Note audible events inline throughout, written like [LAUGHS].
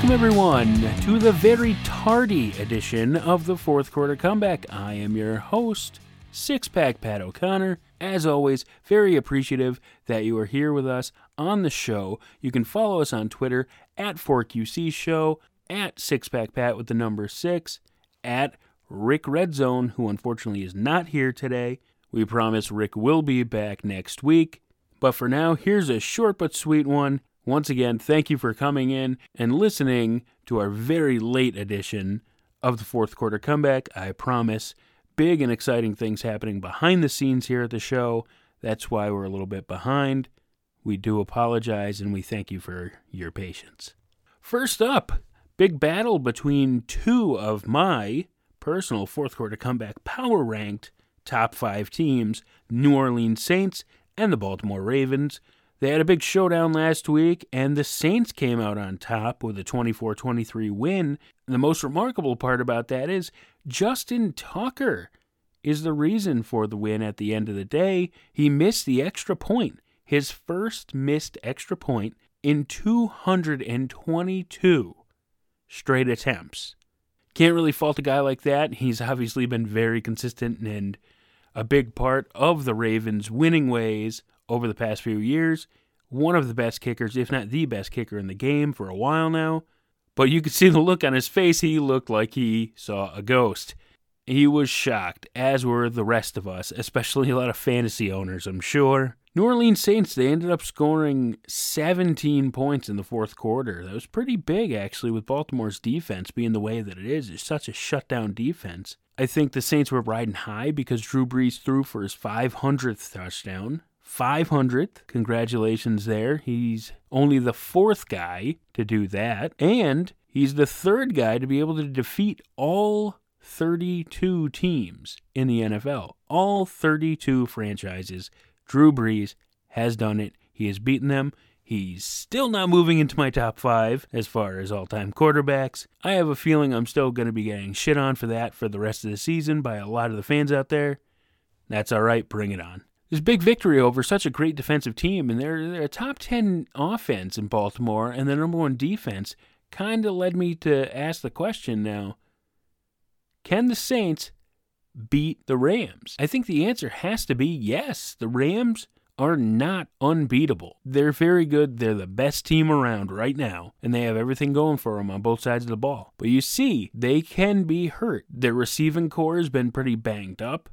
Welcome, everyone, to the very tardy edition of the fourth quarter comeback. I am your host, Six Pack Pat O'Connor. As always, very appreciative that you are here with us on the show. You can follow us on Twitter at 4QC Show, at Six Pack Pat with the number six, at Rick Redzone, who unfortunately is not here today. We promise Rick will be back next week. But for now, here's a short but sweet one. Once again, thank you for coming in and listening to our very late edition of the fourth quarter comeback. I promise big and exciting things happening behind the scenes here at the show. That's why we're a little bit behind. We do apologize and we thank you for your patience. First up, big battle between two of my personal fourth quarter comeback power ranked top five teams New Orleans Saints and the Baltimore Ravens. They had a big showdown last week, and the Saints came out on top with a 24 23 win. The most remarkable part about that is Justin Tucker is the reason for the win at the end of the day. He missed the extra point, his first missed extra point in 222 straight attempts. Can't really fault a guy like that. He's obviously been very consistent and a big part of the Ravens' winning ways over the past few years. One of the best kickers, if not the best kicker in the game for a while now. But you could see the look on his face. He looked like he saw a ghost. He was shocked, as were the rest of us, especially a lot of fantasy owners, I'm sure. New Orleans Saints, they ended up scoring 17 points in the fourth quarter. That was pretty big, actually, with Baltimore's defense being the way that it is. It's such a shutdown defense. I think the Saints were riding high because Drew Brees threw for his 500th touchdown. 500th. Congratulations there. He's only the fourth guy to do that. And he's the third guy to be able to defeat all 32 teams in the NFL. All 32 franchises. Drew Brees has done it. He has beaten them. He's still not moving into my top five as far as all time quarterbacks. I have a feeling I'm still going to be getting shit on for that for the rest of the season by a lot of the fans out there. That's all right, bring it on. This big victory over such a great defensive team, and they're, they're a top 10 offense in Baltimore and the number one defense, kind of led me to ask the question now can the Saints beat the Rams? I think the answer has to be yes. The Rams are not unbeatable. They're very good. They're the best team around right now, and they have everything going for them on both sides of the ball. But you see, they can be hurt. Their receiving corps has been pretty banged up.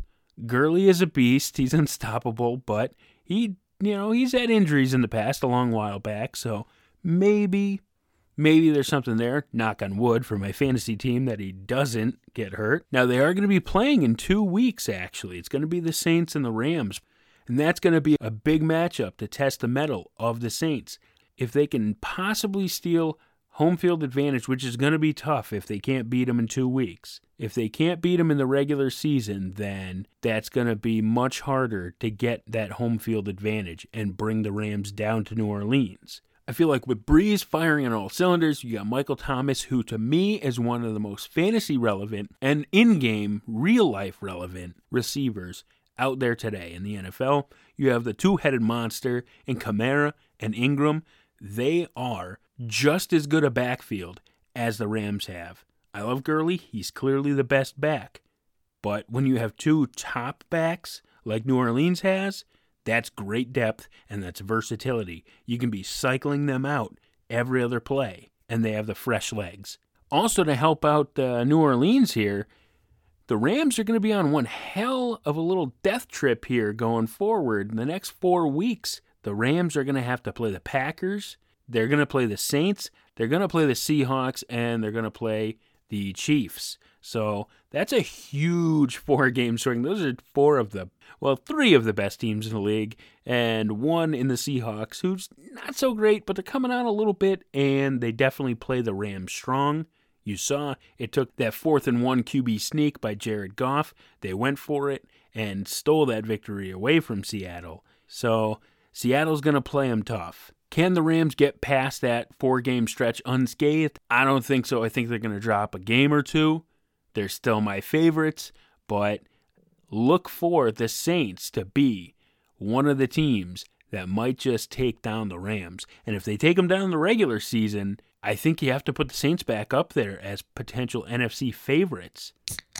Gurley is a beast. He's [LAUGHS] unstoppable, but he, you know, he's had injuries in the past a long while back, so maybe maybe there's something there. Knock on wood for my fantasy team that he doesn't get hurt. Now they are going to be playing in 2 weeks actually. It's going to be the Saints and the Rams. And that's going to be a big matchup to test the mettle of the Saints. If they can possibly steal home field advantage, which is going to be tough if they can't beat them in two weeks. If they can't beat them in the regular season, then that's going to be much harder to get that home field advantage and bring the Rams down to New Orleans. I feel like with Brees firing on all cylinders, you got Michael Thomas, who to me is one of the most fantasy relevant and in game, real life relevant receivers out there today in the NFL. You have the two headed monster in Kamara and Ingram. They are just as good a backfield as the Rams have. I love Gurley, he's clearly the best back. But when you have two top backs like New Orleans has, that's great depth and that's versatility. You can be cycling them out every other play, and they have the fresh legs. Also, to help out uh, New Orleans here, the Rams are going to be on one hell of a little death trip here going forward. In the next four weeks, the Rams are going to have to play the Packers, they're going to play the Saints, they're going to play the Seahawks, and they're going to play the Chiefs. So that's a huge [LAUGHS] four game swing. Those are four of the, well, three of the best teams in the league, and one in the Seahawks, who's not so great, but they're coming out a little bit, and they definitely play the Rams strong. You saw it took that fourth and one QB sneak by Jared Goff. They went for it and stole that victory away from Seattle. So Seattle's going to play them tough. Can the Rams get past that four game stretch unscathed? I don't think so. I think they're going to drop a game or two. They're still my favorites, but look for the Saints to be one of the teams that might just take down the Rams. And if they take them down in the regular season, I think you have to put the Saints back up there as potential NFC favorites.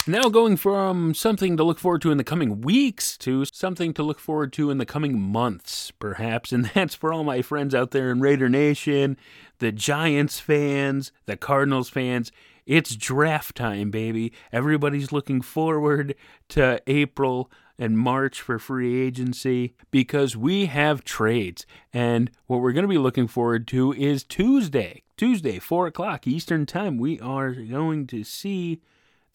Now, going from something to look forward to in the coming weeks to something to look forward to in the coming months, perhaps. And [LAUGHS] that's for all my friends out there in Raider Nation, the Giants fans, the Cardinals fans. It's draft time, baby. Everybody's looking forward to April and March for free agency because we have trades. And what we're going to be looking forward to is Tuesday. Tuesday, 4 o'clock Eastern Time. We are going to see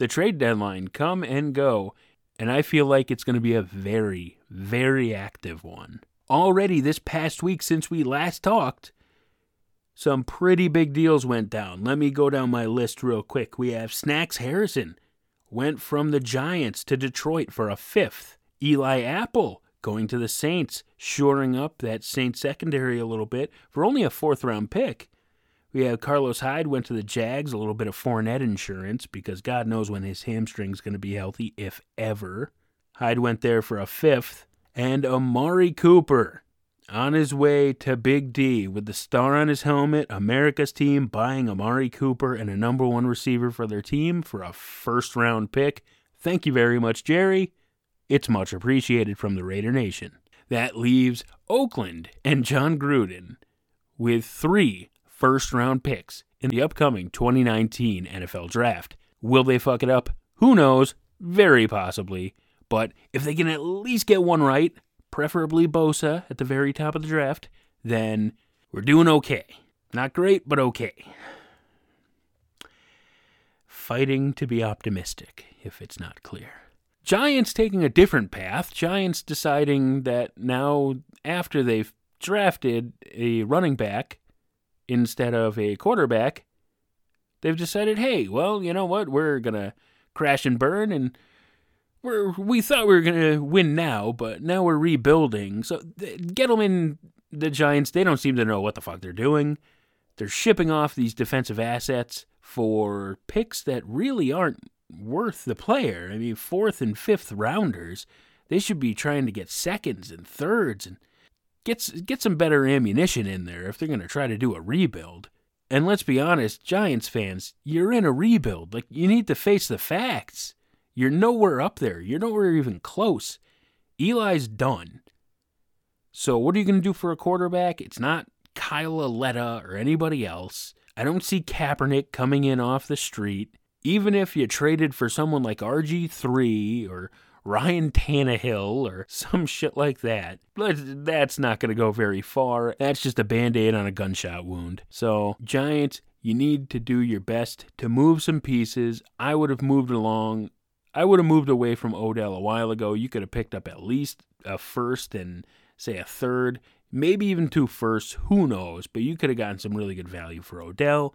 the trade deadline come and go, and I feel like it's going to be a very, very active one. Already this past week since we last talked, some pretty big deals went down. Let me go down my list real quick. We have Snacks Harrison went from the Giants to Detroit for a fifth. Eli Apple going to the Saints, shoring up that Saints secondary a little bit for only a fourth round pick. We have Carlos Hyde went to the Jags, a little bit of Fournette insurance because God knows when his hamstring's going to be healthy, if ever. Hyde went there for a fifth. And Amari Cooper on his way to Big D with the star on his helmet, America's team buying Amari Cooper and a number one receiver for their team for a first round pick. Thank you very much, Jerry. It's much appreciated from the Raider Nation. That leaves Oakland and Jon Gruden with three first round picks in the upcoming 2019 NFL Draft. Will they fuck it up? Who knows? Very possibly. But if they can at least get one right, preferably Bosa at the very top of the draft, then we're doing okay. Not great, but okay. Fighting to be optimistic, if it's not clear. Giants taking a different path. Giants deciding that now, after they've drafted a running back, instead of a quarterback, they've decided, hey, well, you know what? We're going to crash and burn and we're, we thought we were going to win now, but now we're rebuilding. So Gettleman, the Giants, they don't seem to know what the fuck they're doing. They're shipping off these defensive assets for picks that really aren't worth the player. I mean, fourth and fifth rounders, they should be trying to get seconds and thirds and – get get some better ammunition in there if they're going to try to do a rebuild. And let's be honest, Giants fans, you're in a rebuild. Like you need to face the facts. You're nowhere up there. You're nowhere even close. Eli's done. So what are you going to do for a quarterback? It's not Kyle Lauletta or anybody else. I don't see Kaepernick coming in off the street. Even if you traded for someone like RG3 or Ryan Tannehill or [LAUGHS] some shit like that. But that's not going to go very far. That's just a band aid on a gunshot wound. So, Giants, you need to do your best to move some pieces. I would have moved along. I would have moved away from Odell a while ago. You could have picked up at least a first and, say, a third, maybe even two firsts. Who knows? But you could have gotten some really good value for Odell.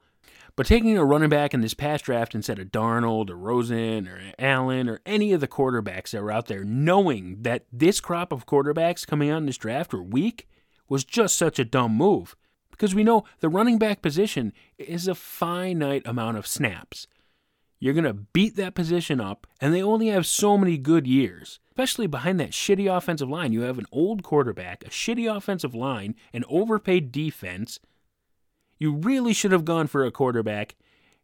But taking a running back in this past draft instead of Darnold or Rosen or Allen or any of the quarterbacks that were out there, knowing that this crop of quarterbacks coming out in this draft were weak, was just such a dumb move. Because we know the running back position is a finite amount of snaps. You're going to beat that position up, and they only have so many good years, especially behind that shitty offensive line. You have an old quarterback, a shitty offensive line, an overpaid defense you really should have gone for a quarterback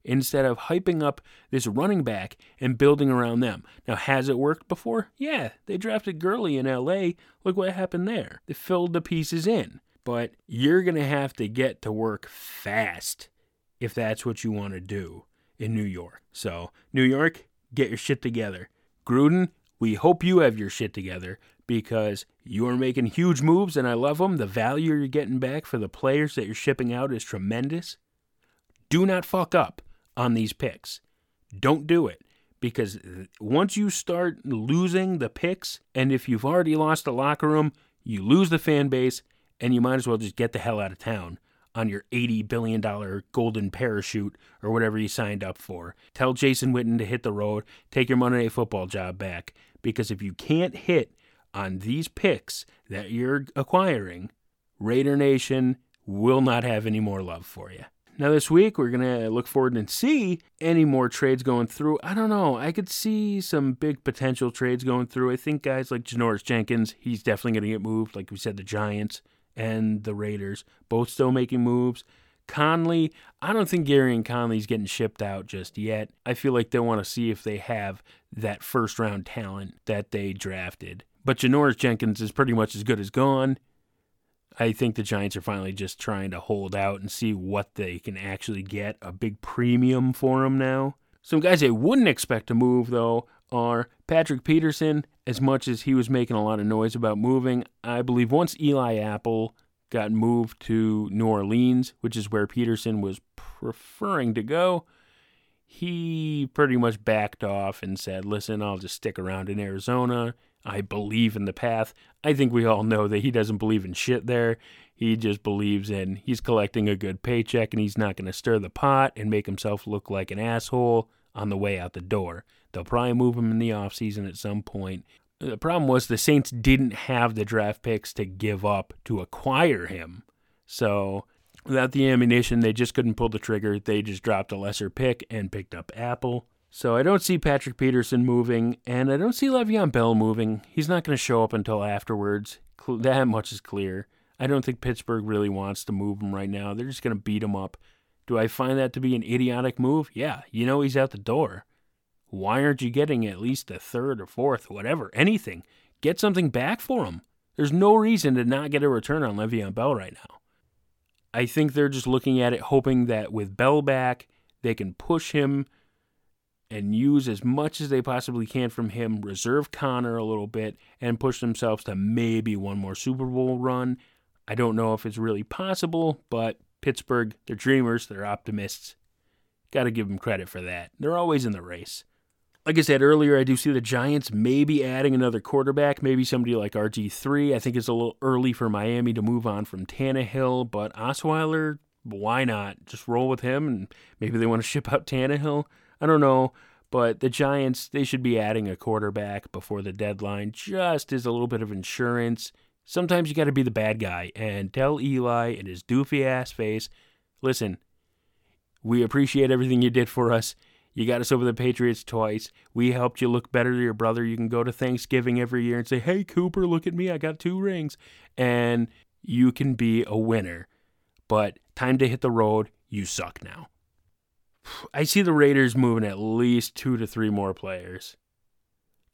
instead of hyping up this running back and building around them. Now, has it worked before? Yeah, they drafted Gurley in LA. Look what happened there. They filled the pieces in. But you're going to have to get to work fast if that's what you want to do in New York. So, New York, get your shit together. Gruden, we hope you have your shit together because you are making huge moves and I love them. The value you're getting back for the players that you're shipping out is tremendous. Do not fuck up on these picks. Don't do it because once you start losing the picks, and if you've already lost the locker room, you lose the fan base, and you might as well just get the hell out of town on your $80 billion golden parachute or whatever you signed up for. Tell Jason Witten to hit the road, take your Monday Night Football job back, because if you can't hit on these picks that you're acquiring, Raider Nation will not have any more love for you. Now, this week, we're going to look forward and see any more trades going through. I don't know. I could see some big potential trades going through. I think guys like Janoris Jenkins, he's definitely going to get moved. Like we said, the Giants and the Raiders, both still making moves. Conley, I don't think Gareon Conley's getting shipped out just yet. I feel like they want to see if they have that first round talent that they drafted. But Janoris Jenkins is pretty much as good as gone. I think the Giants are finally just trying to hold out and see what they can actually get a big premium for him now. Some guys they wouldn't expect to move, though, are Patrick Peterson. As much as he was making a lot of noise about moving, I believe once Eli Apple got moved to New Orleans, which is where Peterson was preferring to go, he pretty much backed off and said, Listen, I'll just stick around in Arizona I believe in the path. I think we all know that he doesn't believe in shit there. He just believes in he's collecting a good paycheck and he's not going to stir the pot and make himself look like an asshole on the way out the door. They'll probably move him in the offseason at some point. The problem was the Saints didn't have the draft picks to give up to acquire him. So without the ammunition, they just couldn't pull the trigger. They just dropped a lesser pick and picked up Apple. So I don't see Patrick Peterson moving, and I don't see Le'Veon Bell moving. He's not going to show up until afterwards. That much is clear. I don't think Pittsburgh really wants to move him right now. They're just going to beat him up. Do I find that to be an idiotic move? Yeah, you know he's out the door. Why aren't you getting at least a third or fourth, whatever, anything? Get something back for him. There's no reason to not get a return on Le'Veon Bell right now. I think they're just looking at it, hoping that with Bell back, they can push him and use as much as they possibly can from him, reserve Conner a little bit, and push themselves to maybe one more Super Bowl run. I don't know if it's really possible, but Pittsburgh, they're dreamers, they're optimists. Got to give them credit for that. They're always in the race. Like I said earlier, I do see the Giants maybe adding another quarterback, maybe somebody like RG3. I think it's a little early for Miami to move on from Tannehill, but Osweiler, why not? Just roll with him, and maybe they want to ship out Tannehill. I don't know, but the Giants, they should be adding a quarterback before the deadline just as a little bit of insurance. Sometimes you got to be the bad guy and tell Eli in his doofy ass face, listen, we appreciate everything you did for us. You got us over the Patriots twice. We helped you look better to your brother. You can go to Thanksgiving every year and say, hey, Cooper, look at me. I got two rings. And you can be a winner. But time to hit the road. You suck now. I see the Raiders moving at least two to three more players.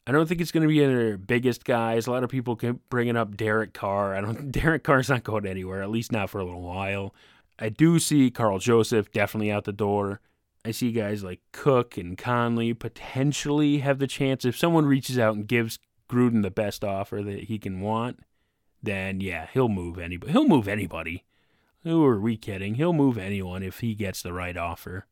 I don't think it's going to be their biggest guys. A lot of people keep bringing up Derek Carr. I don't. [LAUGHS] Derek Carr's not going anywhere, at least not for a little while. I do see Karl Joseph definitely out the door. I see guys like Cook and Conley potentially have the chance if someone reaches out and gives Gruden the best offer that he can want. Then yeah, he'll move anybody. He'll move anybody. Who are we kidding? He'll move anyone if he gets the right offer.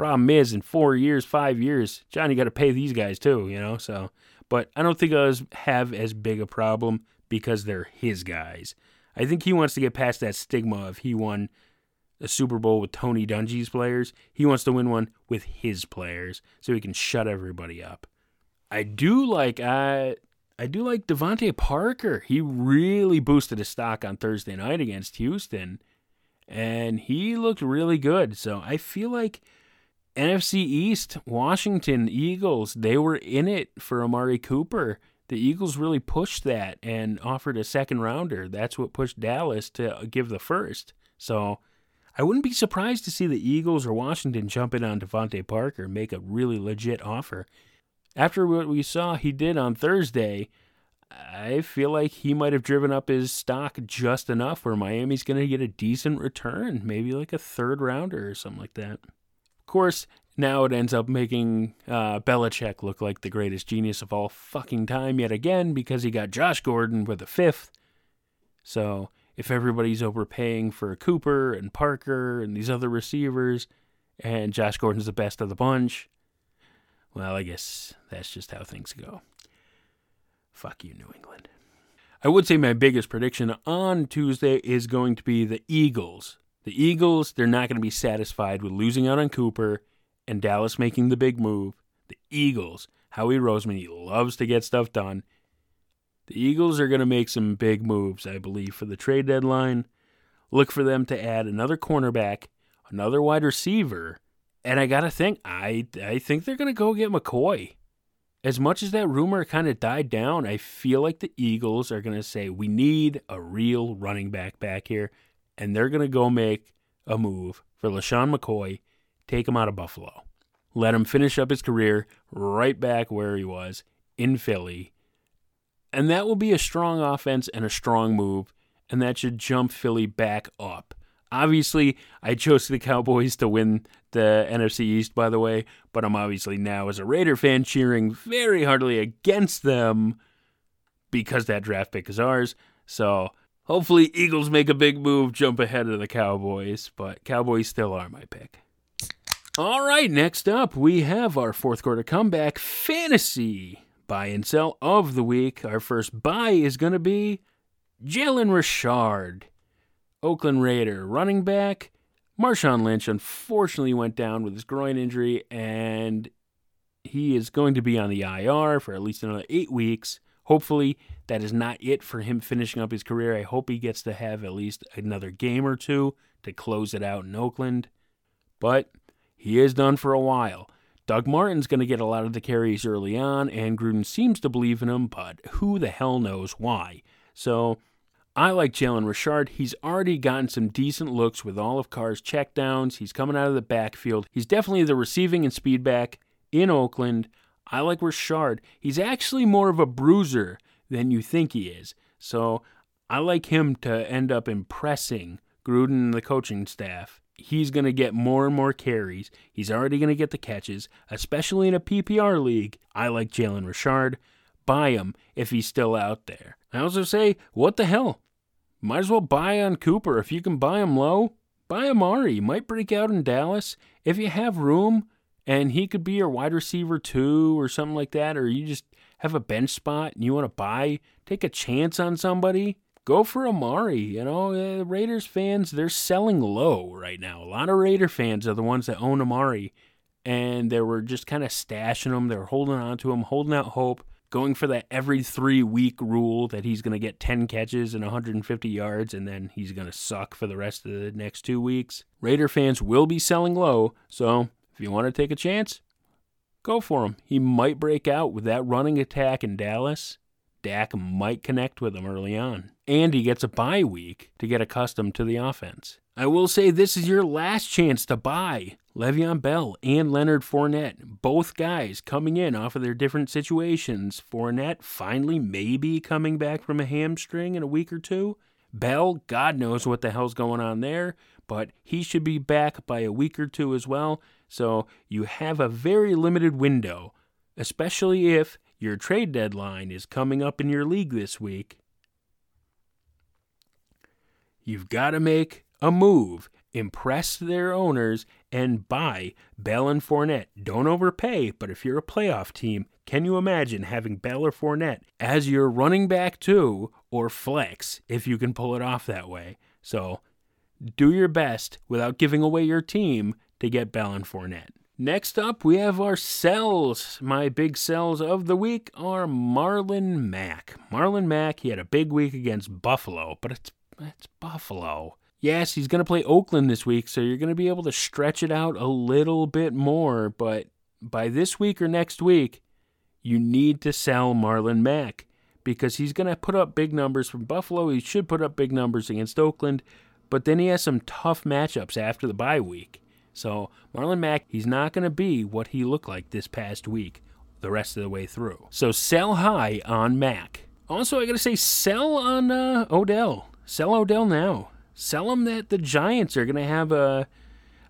Problem is, in four years, five years, Johnny got to pay these guys too, you know. So, but I don't think us have as big a problem because they're his guys. I think he wants to get past that stigma of he won a Super Bowl with Tony Dungy's players. He wants to win one with his players so he can shut everybody up. I do like I I do like DeVante Parker. He really boosted his stock on Thursday night against Houston, and he looked really good. So I feel like NFC East, Washington Eagles, they were in it for Amari Cooper. The Eagles really pushed that and offered a second rounder. That's what pushed Dallas to give the first. So I wouldn't be surprised to see the Eagles or Washington jump in on DeVante Parker make a really legit offer. After what we saw he did on Thursday, I feel like he might have driven up his stock just enough where Miami's going to get a decent return, maybe like a third rounder or something like that course, now it ends up making uh, Belichick look like the greatest genius of all fucking time yet again because he got Josh Gordon with a fifth. So if everybody's overpaying for Cooper and Parker and these other receivers, and Josh Gordon's the best of the bunch, well, I guess that's just how things go. Fuck you, New England. I would say my biggest prediction on Tuesday is going to be the Eagles the Eagles, they're not going to be satisfied with losing out on Cooper and Dallas making the big move. The Eagles, Howie Roseman, he loves to get stuff done. The Eagles are going to make some big moves, I believe, for the trade deadline. Look for them to add another cornerback, another wide receiver. And I got to think, I, I think they're going to go get McCoy. As much as that rumor kind of died down, I feel like the Eagles are going to say, we need a real running back back here. And they're going to go make a move for LeSean McCoy, take him out of Buffalo. Let him finish up his career right back where he was in Philly. And that will be a strong offense and a strong move, and that should jump Philly back up. Obviously, I chose the Cowboys to win the NFC East, by the way, but I'm obviously now, as a Raider fan, cheering very heartily against them because that draft pick is ours. So hopefully, Eagles make a big move, jump ahead of the Cowboys, but Cowboys still are my pick. All right, next up, we have our fourth quarter comeback fantasy buy and sell of the week. Our first buy is going to be Jalen Richard. Oakland Raider running back. Marshawn Lynch unfortunately went down with his groin injury, and he is going to be on the IR for at least another eight weeks. Hopefully, that is not it for him finishing up his career. I hope he gets to have at least another game or two to close it out in Oakland. But he is done for a while. Doug Martin's going to get a lot of the carries early on, and Gruden seems to believe in him, but who the hell knows why? So I like Jalen Richard. He's already gotten some decent looks with all of Carr's checkdowns. He's coming out of the backfield. He's definitely the receiving and speed back in Oakland. I like Richard. He's actually more of a bruiser than you think he is. So I like him to end up impressing Gruden and the coaching staff. He's going to get more and more carries. He's already going to get the catches, especially in a PPR league. I like Jalen Richard. Buy him if he's still out there. I also say, what the hell? Might as well buy on Cooper. If you can buy him low, buy Amari. He might break out in Dallas. If you have room and he could be your wide receiver too or something like that, or you just have a bench spot and you want to buy, take a chance on somebody, go for Amari. You know, uh, Raiders fans, they're selling low right now. A lot of Raider fans are the ones that own Amari, and they were just kind of stashing them. They were holding on to him, holding out hope going for that every three week rule that he's going to get 10 catches and 150 yards and then he's going to suck for the rest of the next two weeks. Raider fans will be selling low, so if you want to take a chance, go for him. He might break out with that running attack in Dallas. Dak might connect with him early on. And he gets a bye week to get accustomed to the offense. I will say this is your last chance to buy Le'Veon Bell and Leonard Fournette, both guys coming in off of their different situations. Fournette finally maybe coming back from a hamstring in a week or two. Bell, God knows what the hell's going on there, but he should be back by a week or two as well. So you have a very limited window, especially if your trade deadline is coming up in your league this week. You've got to make a move impress their owners, and buy Bell and Fournette. Don't overpay, but if you're a playoff team, can you imagine having Bell or Fournette as your running back too, or flex if you can pull it off that way? So do your best without giving away your team to get Bell and Fournette. Next up, we have our sells. My big sells of the week are Marlon Mack. Marlon Mack, he had a big week against Buffalo, but it's it's Buffalo. Yes, he's going to play Oakland this week, so you're going to be able to stretch it out a little bit more. But by this week or next week, you need to sell Marlon Mack because he's going to put up big numbers from Buffalo. He should put up big numbers against Oakland, but then he has some tough matchups after the bye week. So Marlon Mack, he's not going to be what he looked like this past week the rest of the way through. So sell high on Mack. Also, I got to say, sell on uh, Odell. Sell Odell now sell him that the Giants are going to have a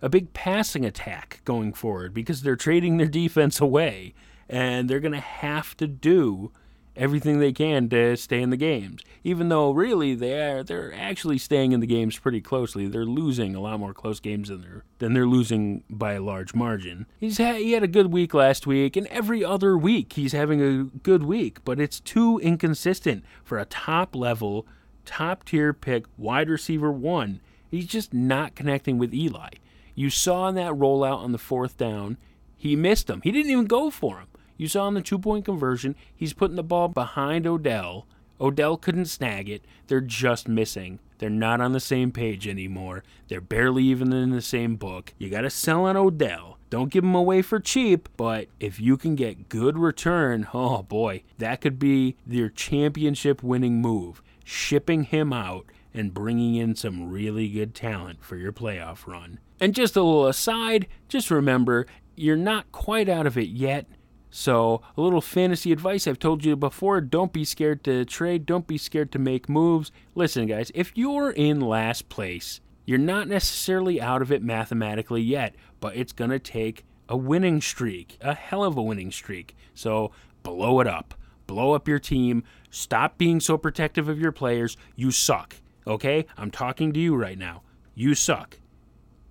a big passing attack going forward because they're trading their defense away and they're going to have to do everything they can to stay in the games. Even though really they are they're actually staying in the games pretty closely. They're losing a lot more close games than they're than they're losing by a large margin. He's he had a good week last week and every other week he's having a good week, but it's too inconsistent for a top level top tier pick, wide receiver one. He's just not connecting with Eli. You saw in that rollout on the fourth down, he missed him. He didn't even go for him. You saw in the two point conversion, he's putting the ball behind Odell. Odell couldn't snag it. They're just missing. They're not on the same page anymore. They're barely even in the same book. You got to sell on Odell. Don't give him away for cheap, but if you can get good return, [LAUGHS] oh boy, that could be your championship winning move. Shipping him out and bringing in some really good talent for your playoff run. And just a little aside, just remember you're not quite out of it yet. So, a little fantasy advice I've told you before don't be scared to trade, don't be scared to make moves. Listen, guys, if you're in last place, you're not necessarily out of it mathematically yet, but it's going to take a winning streak, a hell of a winning streak. So, blow it up. Blow up your team. Stop being so protective of your players. You suck. Okay? I'm talking to you right now. You suck.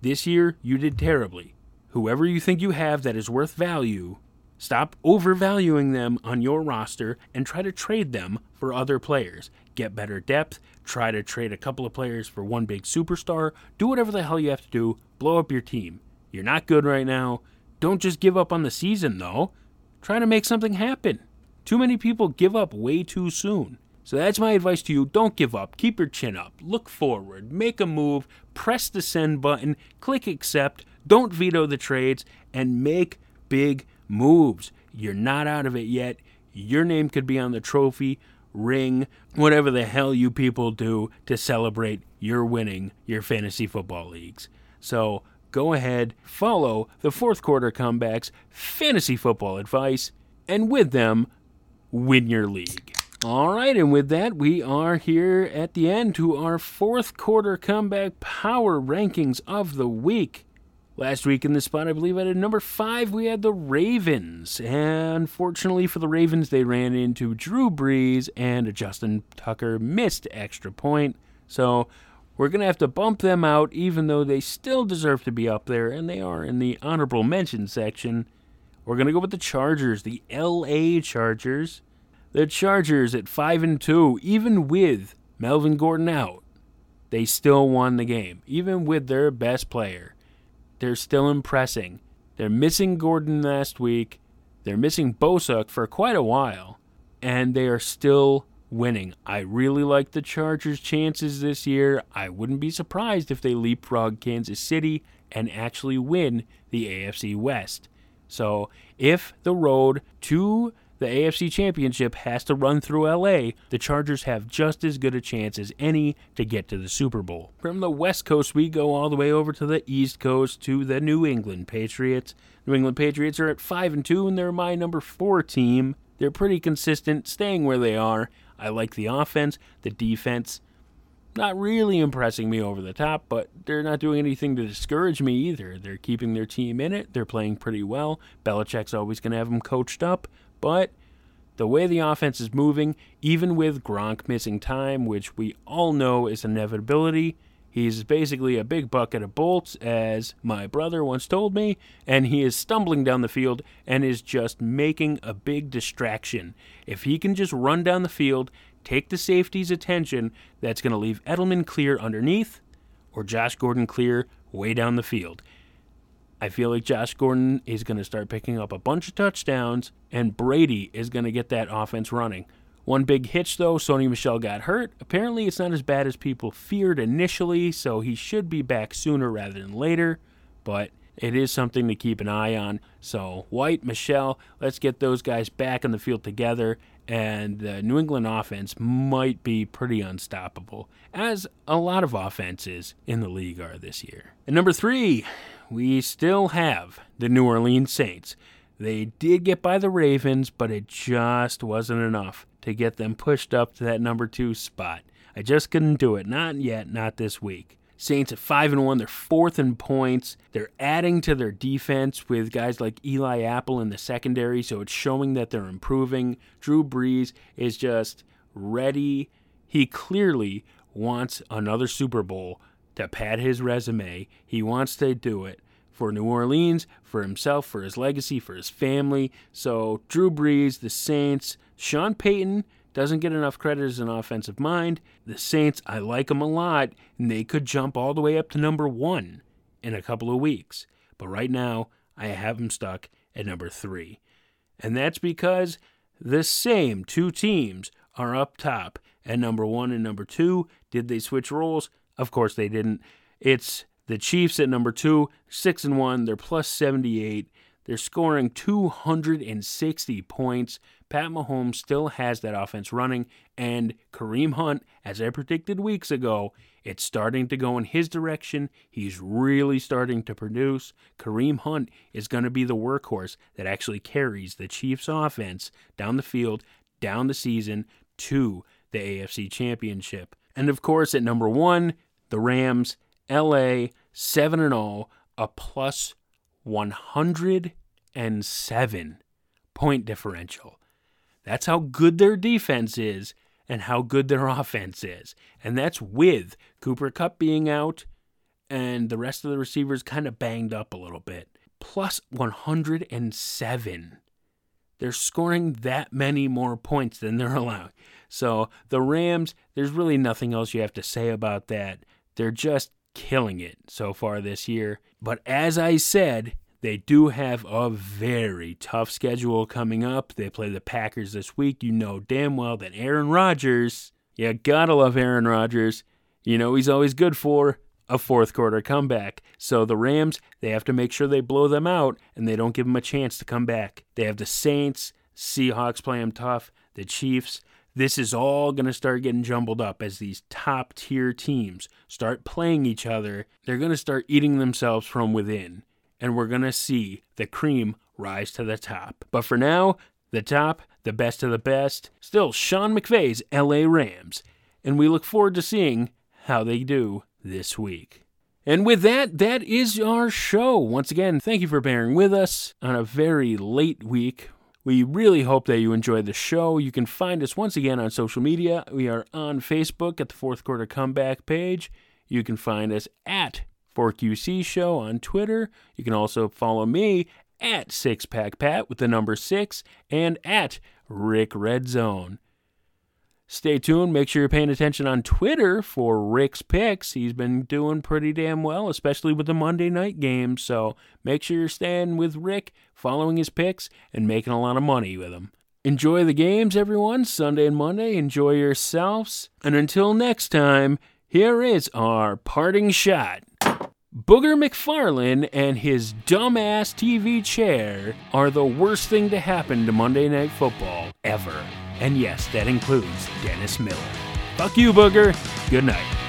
This year, you did terribly. Whoever you think you have that is worth value, stop overvaluing them on your roster and try to trade them for other players. Get better depth, try to trade a couple of players for one big superstar, do whatever the hell you have to do, blow up your team. You're not good right now. Don't just give up on the season, though. Try to make something happen. Too many people give up way too soon. So that's my advice to you. Don't give up. Keep your chin up. Look forward. Make a move. Press the send button. Click accept. Don't veto the trades and make big moves. You're not out of it yet. Your name could be on the trophy, ring, whatever the hell you people do to celebrate your winning your fantasy football leagues. So go ahead, follow the fourth quarter comebacks, fantasy football advice, and with them, win your league. All right, and with that, we are here at the end to our fourth quarter comeback power rankings of the week. Last week in the spot, I believe at number five, we had the Ravens. And fortunately for the Ravens, they ran into Drew Brees and Justin Tucker missed extra point. So we're going to have to bump them out, even though they still deserve to be up there, and they are in the honorable mention section. We're going to go with the Chargers, the LA Chargers. The Chargers at 5 and 2, even with Melvin Gordon out, they still won the game, even with their best player. They're still impressing. They're missing Gordon last week. They're missing Bosa for quite a while, and they are still winning. I really like the Chargers' chances this year. I wouldn't be surprised if they leapfrog Kansas City and actually win the AFC West. So, if the road to the AFC Championship has to run through LA, the Chargers have just as good a chance as any to get to the Super Bowl. From the West Coast, we go all the way over to the East Coast to the New England Patriots. New England Patriots are at 5 and 2 and they're my number 4 team. They're pretty consistent, staying where they are. I like the offense, the defense. Not really impressing me over the top, but they're not doing anything to discourage me either. They're keeping their team in it. They're playing pretty well. Belichick's always going to have them coached up. But the way the offense is moving, even with Gronk missing time, which we all know is inevitability, he's basically a big bucket of bolts, as my brother once told me, and he is stumbling down the field and is just making a big distraction. If he can just run down the field, take the safety's attention, that's going to leave Edelman clear underneath or Josh Gordon clear way down the field. I feel like Josh Gordon is going to start picking up a bunch of touchdowns, and Brady is going to get that offense running. One big hitch, though, Sony Michel got hurt. Apparently, it's not as bad as people feared initially, so he should be back sooner rather than later, but it is something to keep an eye on. So, White, Michel, let's get those guys back in the field together, and the New England offense might be pretty unstoppable, as a lot of offenses in the league are this year. And number three, we still have the New Orleans Saints. They did get by the Ravens, but it just wasn't enough to get them pushed up to that number two spot. I just couldn't do it. Not yet, not this week. Saints at 5 and 1, they're fourth in points. They're adding to their defense with guys like Eli Apple in the secondary, so it's showing that they're improving. Drew Brees is just ready. He clearly wants another Super Bowl to pad his resume. He wants to do it for New Orleans, for himself, for his legacy, for his family. So, Drew Brees, the Saints, Sean Payton doesn't get enough credit as an offensive mind. The Saints, I like them a lot, and they could jump all the way up to number one in a couple of weeks. But right now, I have them stuck at number three. And that's because the same two teams are up top at number one and number two. Did they switch roles? Of course they didn't. It's the Chiefs at number two, six and one. They're plus 78. They're scoring 260 points. Pat Mahomes still has that offense running, and Kareem Hunt, as I predicted weeks ago, it's starting to go in his direction. He's really starting to produce. Kareem Hunt is going to be the workhorse that actually carries the Chiefs' offense down the field, down the season to the AFC Championship. And of course, at number one, the Rams, LA, 7 and 0, a plus 107 point differential. That's how good their defense is and how good their [LAUGHS] offense is. And that's with Cooper Kupp being out and the rest of the receivers kind of banged up a little bit. Plus 107. They're scoring that many more points than they're [LAUGHS] allowing. So the Rams, there's really nothing else you have to say about that. They're just killing it so far this year. But as I said, they do have a very tough schedule coming up. They play the Packers this week. You know damn well that Aaron Rodgers, you gotta love Aaron Rodgers. You know he's always good for a fourth quarter comeback. So the Rams, they have to make sure they blow them out and they don't give them a chance to come back. They have the Saints, Seahawks play them tough, the Chiefs. This is all going to start getting jumbled up as these top tier teams start playing each other. They're going to start eating themselves from within and we're going to see the cream rise to the top. But for now, the top, the best of the best, still Sean McVay's LA Rams. And we look forward to seeing how they do this week. And with that, that is our show. Once again, thank you for bearing with us on a very late week. We really hope that you enjoyed the show. You can find us once again on social media. We are on Facebook at the Fourth Quarter Comeback page. You can find us at 4QC Show on Twitter. You can also follow me at Six Pack Pat with the number six and at Rick Red Zone. Stay tuned. Make sure you're paying attention on Twitter for Rick's picks. He's been doing pretty damn well, especially with the Monday night games. So make sure you're staying with Rick, following his picks, and making a lot of money with him. Enjoy the games, everyone, Sunday and Monday. Enjoy yourselves. And until next time, here is our parting shot. Booger McFarland and his dumbass TV chair are the worst thing to happen to Monday Night Football ever. And yes, that includes Dennis Miller. Fuck you, Booger. Good night.